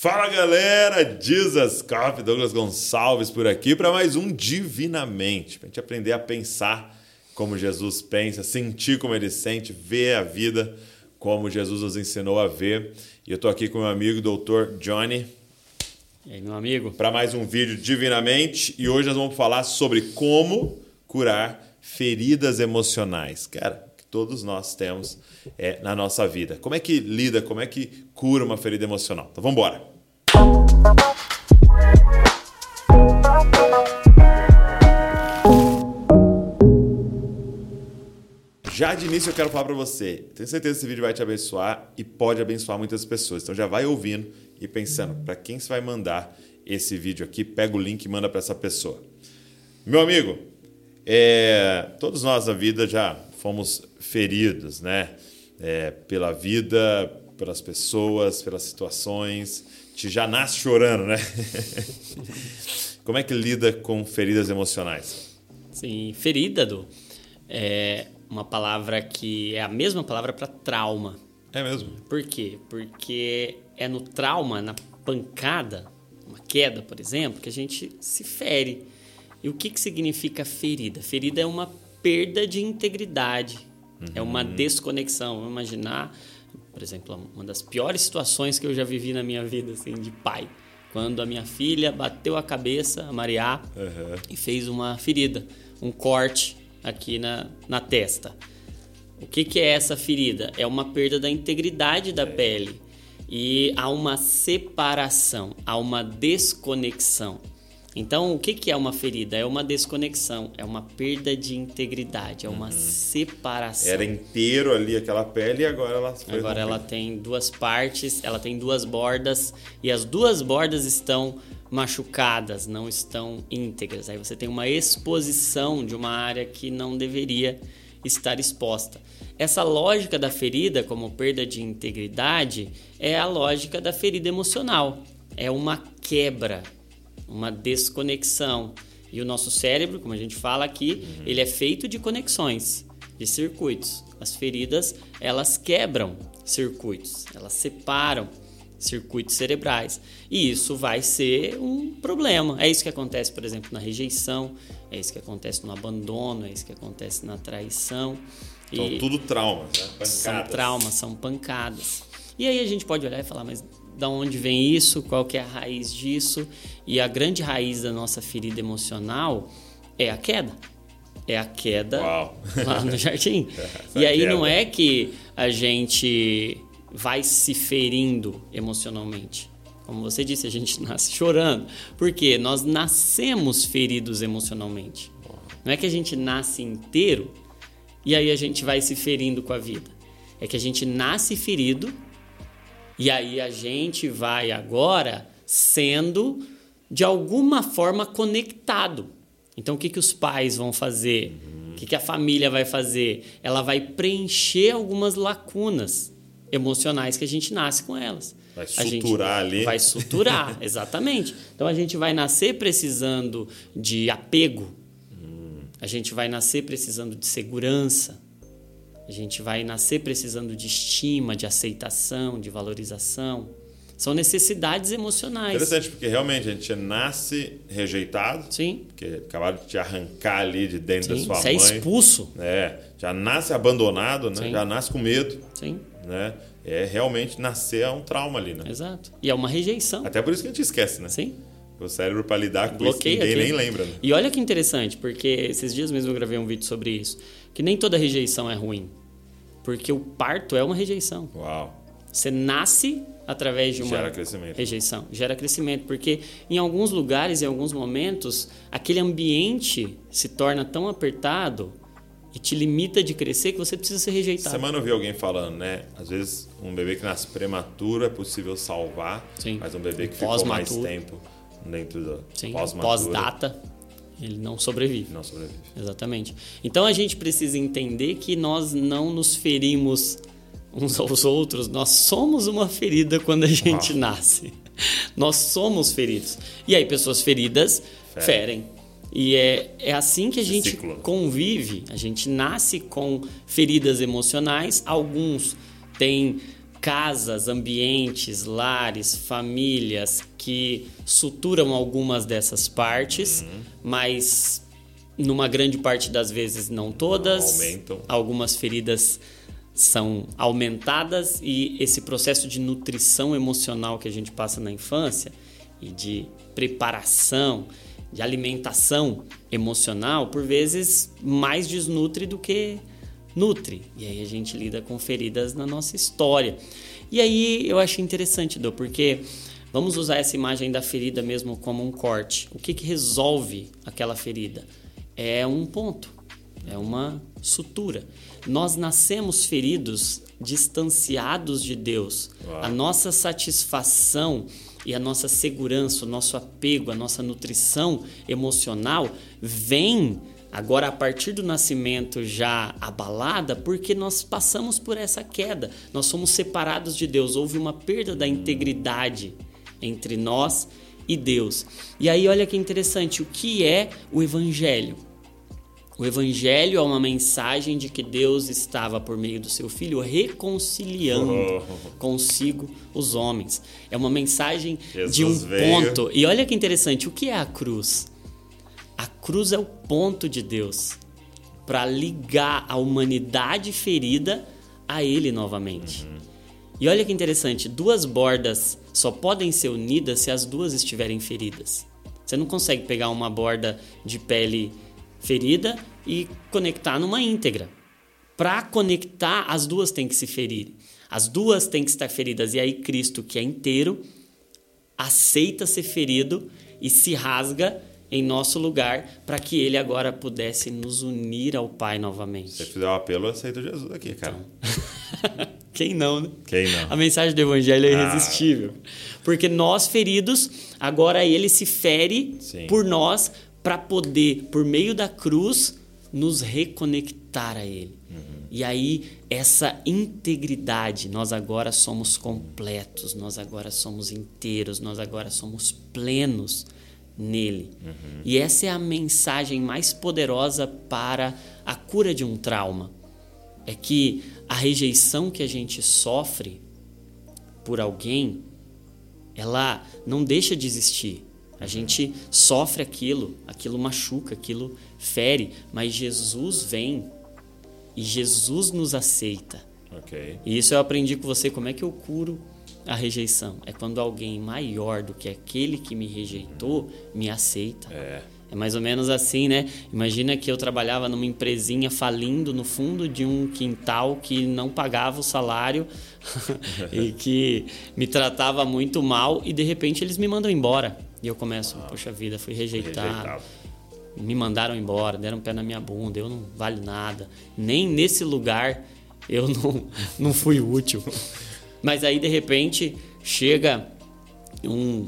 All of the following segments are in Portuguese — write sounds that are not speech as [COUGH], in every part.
Fala galera, Jesus Coffee, Douglas Gonçalves por aqui para mais um Divinamente, para a gente aprender a pensar como Jesus pensa, sentir como ele sente, ver a vida como Jesus nos ensinou a ver. E eu estou aqui com meu amigo Dr. Johnny. E aí, meu amigo? Para mais um vídeo Divinamente e hoje nós vamos falar sobre como curar feridas emocionais. Cara, todos nós temos é, na nossa vida. Como é que lida, como é que cura uma ferida emocional? Então vamos embora. Já de início eu quero falar para você, tenho certeza que esse vídeo vai te abençoar e pode abençoar muitas pessoas. Então já vai ouvindo e pensando, para quem você vai mandar esse vídeo aqui, pega o link e manda para essa pessoa. Meu amigo, é, todos nós na vida já fomos feridos, né? É, pela vida, pelas pessoas, pelas situações. A gente já nasce chorando, né? [LAUGHS] Como é que lida com feridas emocionais? Sim, ferida, do é uma palavra que é a mesma palavra para trauma. É mesmo? Por quê? Porque é no trauma, na pancada, uma queda, por exemplo, que a gente se fere. E o que, que significa ferida? Ferida é uma perda de integridade, uhum. é uma uhum. desconexão. Vamos imaginar, por exemplo, uma das piores situações que eu já vivi na minha vida, assim, de pai. Quando a minha filha bateu a cabeça, a Maria, uhum. e fez uma ferida, um corte aqui na, na testa. O que, que é essa ferida? É uma perda da integridade da pele. E há uma separação, há uma desconexão. Então, o que, que é uma ferida? É uma desconexão, é uma perda de integridade, é uma uhum. separação. Era inteiro ali aquela pele e agora ela foi Agora ela tem duas partes, ela tem duas bordas e as duas bordas estão machucadas, não estão íntegras. Aí você tem uma exposição de uma área que não deveria estar exposta. Essa lógica da ferida, como perda de integridade, é a lógica da ferida emocional. É uma quebra, uma desconexão. E o nosso cérebro, como a gente fala aqui, uhum. ele é feito de conexões, de circuitos. As feridas, elas quebram circuitos, elas separam circuitos cerebrais. E isso vai ser um problema. É isso que acontece, por exemplo, na rejeição, é isso que acontece no abandono, é isso que acontece na traição. São e tudo traumas, né? Pancadas. São traumas, são pancadas. E aí a gente pode olhar e falar, mas da onde vem isso? Qual que é a raiz disso? E a grande raiz da nossa ferida emocional é a queda. É a queda Uau. lá no [LAUGHS] jardim. e aí queda. não é que a gente vai se ferindo emocionalmente. Como você disse, a gente [LAUGHS] nasce chorando. Porque nós nascemos feridos emocionalmente. Não é que a gente nasce inteiro e aí a gente vai se ferindo com a vida. É que a gente nasce ferido e aí a gente vai agora sendo de alguma forma conectado. Então o que, que os pais vão fazer? O que, que a família vai fazer? Ela vai preencher algumas lacunas emocionais que a gente nasce com elas. Vai suturar ali. Vai suturar, [LAUGHS] exatamente. Então a gente vai nascer precisando de apego, hum. a gente vai nascer precisando de segurança, a gente vai nascer precisando de estima, de aceitação, de valorização. São necessidades emocionais. Interessante, porque realmente a gente nasce rejeitado. Sim. Porque acabaram de te arrancar ali de dentro Sim, da sua você mãe. Você é expulso. É, já nasce abandonado, né? Sim. Já nasce com medo. Sim. Né? É realmente nascer é um trauma ali, né? Exato. E é uma rejeição. Até por isso que a gente esquece, né? Sim. O cérebro para lidar com Bloqueia isso, ninguém aqui. nem lembra. Né? E olha que interessante, porque esses dias mesmo eu gravei um vídeo sobre isso, que nem toda rejeição é ruim. Porque o parto é uma rejeição. Uau. Você nasce através de uma gera crescimento. rejeição. Gera crescimento, porque em alguns lugares, em alguns momentos, aquele ambiente se torna tão apertado e te limita de crescer que você precisa ser rejeitado. Semana eu vi alguém falando, né? Às vezes um bebê que nasce prematuro é possível salvar, Sim. mas um bebê que ficou mais tempo dentro do pós-data, pós ele não sobrevive. Não sobrevive. Exatamente. Então a gente precisa entender que nós não nos ferimos uns aos outros, nós somos uma ferida quando a gente ah. nasce. Nós somos feridos. E aí, pessoas feridas ferem. ferem. E é, é assim que a gente ciclo. convive. A gente nasce com feridas emocionais. Alguns têm casas, ambientes, lares, famílias que suturam algumas dessas partes, uhum. mas numa grande parte das vezes não todas. Aumentam. Algumas feridas são aumentadas e esse processo de nutrição emocional que a gente passa na infância e de preparação, de alimentação emocional, por vezes mais desnutre do que nutre. E aí a gente lida com feridas na nossa história. E aí eu achei interessante, Dô, porque vamos usar essa imagem da ferida mesmo como um corte. O que, que resolve aquela ferida? É um ponto, é uma sutura. Nós nascemos feridos, distanciados de Deus. Uau. A nossa satisfação e a nossa segurança, o nosso apego, a nossa nutrição emocional vem Agora, a partir do nascimento já abalada, porque nós passamos por essa queda, nós somos separados de Deus, houve uma perda da integridade entre nós e Deus. E aí, olha que interessante, o que é o Evangelho? O Evangelho é uma mensagem de que Deus estava, por meio do seu Filho, reconciliando oh. consigo os homens. É uma mensagem Jesus de um veio. ponto. E olha que interessante, o que é a cruz? A cruz é o ponto de Deus para ligar a humanidade ferida a Ele novamente. Uhum. E olha que interessante, duas bordas só podem ser unidas se as duas estiverem feridas. Você não consegue pegar uma borda de pele ferida e conectar numa íntegra. Para conectar, as duas têm que se ferir. As duas têm que estar feridas. E aí Cristo, que é inteiro, aceita ser ferido e se rasga em nosso lugar para que ele agora pudesse nos unir ao Pai novamente. Se fizer um apelo, eu aceito Jesus aqui, cara. Então... [LAUGHS] Quem não, né? Quem não? A mensagem do Evangelho é ah. irresistível. Porque nós feridos, agora ele se fere Sim. por nós para poder, por meio da cruz, nos reconectar a Ele. Uhum. E aí, essa integridade, nós agora somos completos, nós agora somos inteiros, nós agora somos plenos nele. Uhum. E essa é a mensagem mais poderosa para a cura de um trauma. É que a rejeição que a gente sofre por alguém, ela não deixa de existir. A gente sofre aquilo, aquilo machuca, aquilo fere, mas Jesus vem e Jesus nos aceita. Okay. E isso eu aprendi com você. Como é que eu curo a rejeição? É quando alguém maior do que aquele que me rejeitou me aceita. É. É mais ou menos assim, né? Imagina que eu trabalhava numa empresinha falindo no fundo de um quintal que não pagava o salário [LAUGHS] e que me tratava muito mal e de repente eles me mandam embora. E eu começo, ah, poxa vida, fui rejeitado. rejeitado. Me mandaram embora, deram um pé na minha bunda, eu não vale nada. Nem nesse lugar eu não, não fui útil. [LAUGHS] Mas aí, de repente, chega um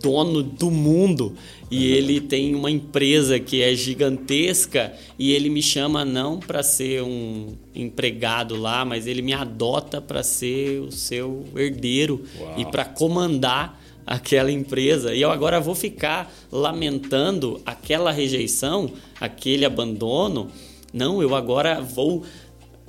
dono do mundo e ele tem uma empresa que é gigantesca e ele me chama não para ser um empregado lá, mas ele me adota para ser o seu herdeiro Uau. e para comandar aquela empresa. E eu agora vou ficar lamentando aquela rejeição, aquele abandono. Não, eu agora vou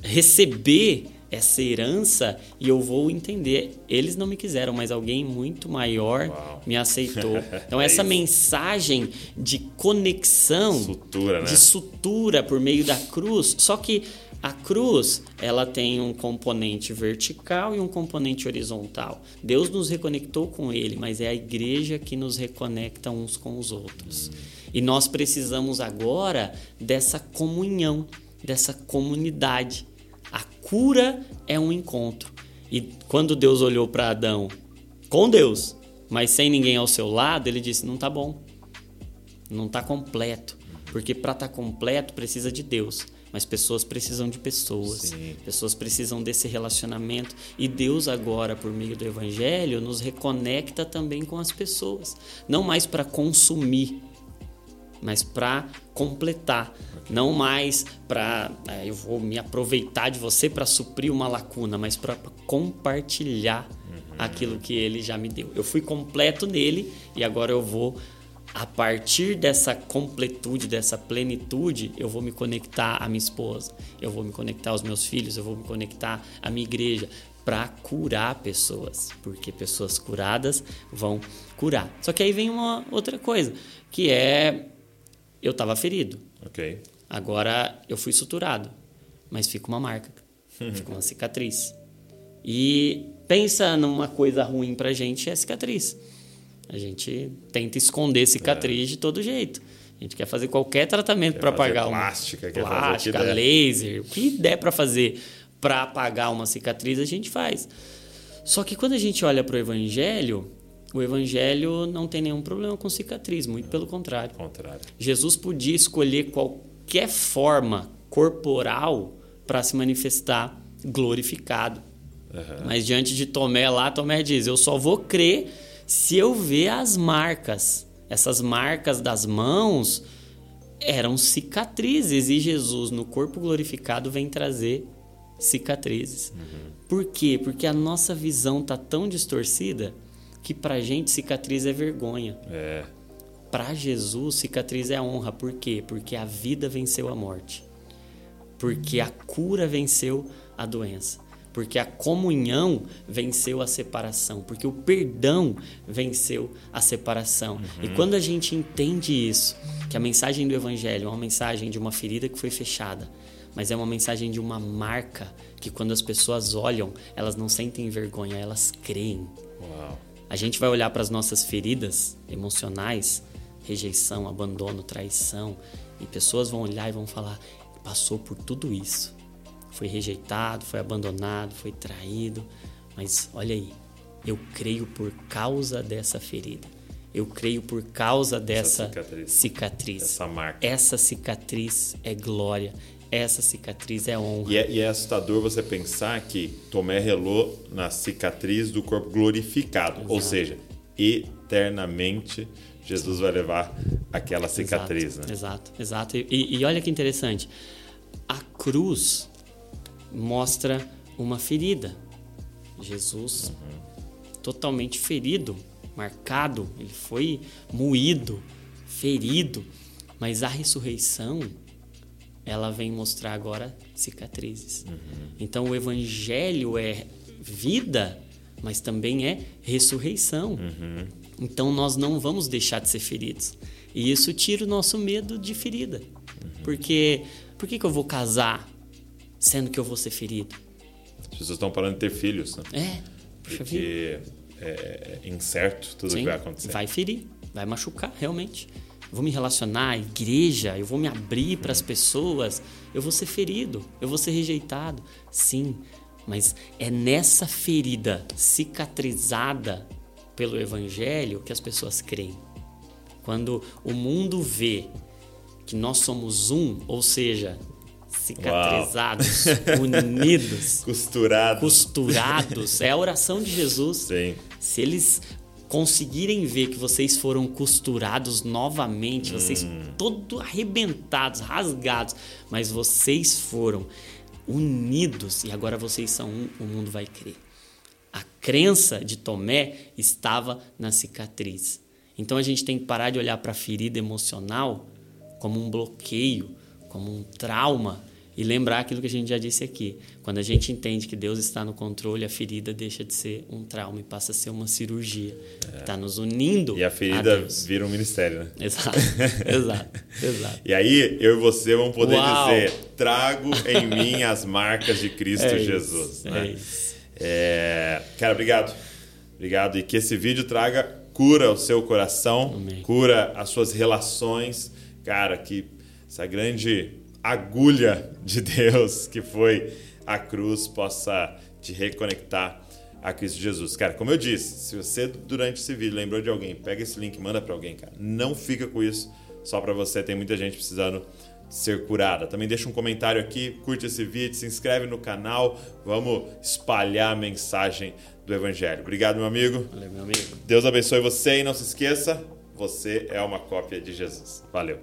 receber essa herança e eu vou entender. Eles não me quiseram, mas alguém muito maior Uau. me aceitou. [LAUGHS] Então, é essa isso. mensagem de conexão, sutura, né? de sutura por meio da cruz, só que a cruz, ela tem um componente vertical e um componente horizontal. Deus nos reconectou com ele, mas é a igreja que nos reconecta uns com os outros. E nós precisamos agora dessa comunhão, dessa comunidade. A cura é um encontro. E quando Deus olhou para Adão com Deus, mas sem ninguém ao seu lado, ele disse: não tá bom. Não tá completo. Porque para estar tá completo precisa de Deus. Mas pessoas precisam de pessoas. Sim. Pessoas precisam desse relacionamento. E Deus, agora, por meio do Evangelho, nos reconecta também com as pessoas. Não mais para consumir, mas para completar, não mais para é, eu vou me aproveitar de você para suprir uma lacuna, mas para compartilhar uhum. aquilo que ele já me deu. Eu fui completo nele e agora eu vou a partir dessa completude, dessa plenitude, eu vou me conectar à minha esposa, eu vou me conectar aos meus filhos, eu vou me conectar à minha igreja, para curar pessoas, porque pessoas curadas vão curar. Só que aí vem uma outra coisa, que é eu estava ferido. Ok. Agora eu fui suturado, mas fica uma marca, [LAUGHS] fica uma cicatriz. E pensa numa coisa ruim pra gente é cicatriz. A gente tenta esconder cicatriz é. de todo jeito. A gente quer fazer qualquer tratamento para apagar uma plástica, quer plástica, fazer laser, o que der para fazer para apagar uma cicatriz, a gente faz. Só que quando a gente olha para o evangelho, o evangelho não tem nenhum problema com cicatriz, muito pelo contrário. contrário. Jesus podia escolher qualquer forma corporal para se manifestar glorificado. Uhum. Mas diante de Tomé lá, Tomé diz: Eu só vou crer se eu ver as marcas. Essas marcas das mãos eram cicatrizes e Jesus, no corpo glorificado, vem trazer cicatrizes. Uhum. Por quê? Porque a nossa visão tá tão distorcida que pra gente cicatriz é vergonha. É. Para Jesus, cicatriz é honra. Por quê? Porque a vida venceu a morte. Porque a cura venceu a doença. Porque a comunhão venceu a separação. Porque o perdão venceu a separação. Uhum. E quando a gente entende isso, que a mensagem do Evangelho é uma mensagem de uma ferida que foi fechada, mas é uma mensagem de uma marca que quando as pessoas olham, elas não sentem vergonha, elas creem. Uau. A gente vai olhar para as nossas feridas emocionais, rejeição, abandono, traição, e pessoas vão olhar e vão falar: passou por tudo isso. Foi rejeitado, foi abandonado, foi traído, mas olha aí, eu creio por causa dessa ferida. Eu creio por causa dessa cicatriz. cicatriz. Essa marca. Essa cicatriz é glória essa cicatriz é honra. E é, e é, assustador você pensar que Tomé relou na cicatriz do corpo glorificado, Exato. ou seja, eternamente Jesus vai levar aquela cicatriz. Exato, né? exato. exato. E, e olha que interessante, a cruz mostra uma ferida. Jesus uhum. totalmente ferido, marcado, ele foi moído, ferido, mas a ressurreição ela vem mostrar agora cicatrizes. Uhum. Então o evangelho é vida, mas também é ressurreição. Uhum. Então nós não vamos deixar de ser feridos. E isso tira o nosso medo de ferida. Uhum. Porque por que, que eu vou casar sendo que eu vou ser ferido? As pessoas estão parando de ter filhos, né? É, porque é, é incerto tudo o que vai acontecer. Vai ferir, vai machucar, realmente vou me relacionar à igreja, eu vou me abrir para as pessoas, eu vou ser ferido, eu vou ser rejeitado. Sim, mas é nessa ferida cicatrizada pelo evangelho que as pessoas creem. Quando o mundo vê que nós somos um, ou seja, cicatrizados, Uau. unidos, [LAUGHS] costurados. Costurados. É a oração de Jesus. Sim. Se eles conseguirem ver que vocês foram costurados novamente, hum. vocês todo arrebentados, rasgados, mas vocês foram unidos e agora vocês são um, o mundo vai crer. A crença de Tomé estava na cicatriz. Então a gente tem que parar de olhar para a ferida emocional como um bloqueio, como um trauma e lembrar aquilo que a gente já disse aqui. Quando a gente entende que Deus está no controle, a ferida deixa de ser um trauma e passa a ser uma cirurgia. É. Está nos unindo. E a ferida a vira um ministério, né? Exato, [LAUGHS] exato, exato. E aí eu e você vamos poder Uau. dizer: trago em mim as marcas de Cristo [LAUGHS] é Jesus. Isso, né? É isso. É... Cara, obrigado. Obrigado. E que esse vídeo traga cura ao seu coração, Amém. cura as suas relações. Cara, que essa grande agulha de Deus que foi a cruz possa te reconectar a Cristo Jesus. Cara, como eu disse, se você durante esse vídeo lembrou de alguém, pega esse link, manda para alguém, cara. Não fica com isso só para você, tem muita gente precisando ser curada. Também deixa um comentário aqui, curte esse vídeo, se inscreve no canal, vamos espalhar a mensagem do evangelho. Obrigado, meu amigo. Valeu, meu amigo. Deus abençoe você e não se esqueça, você é uma cópia de Jesus. Valeu.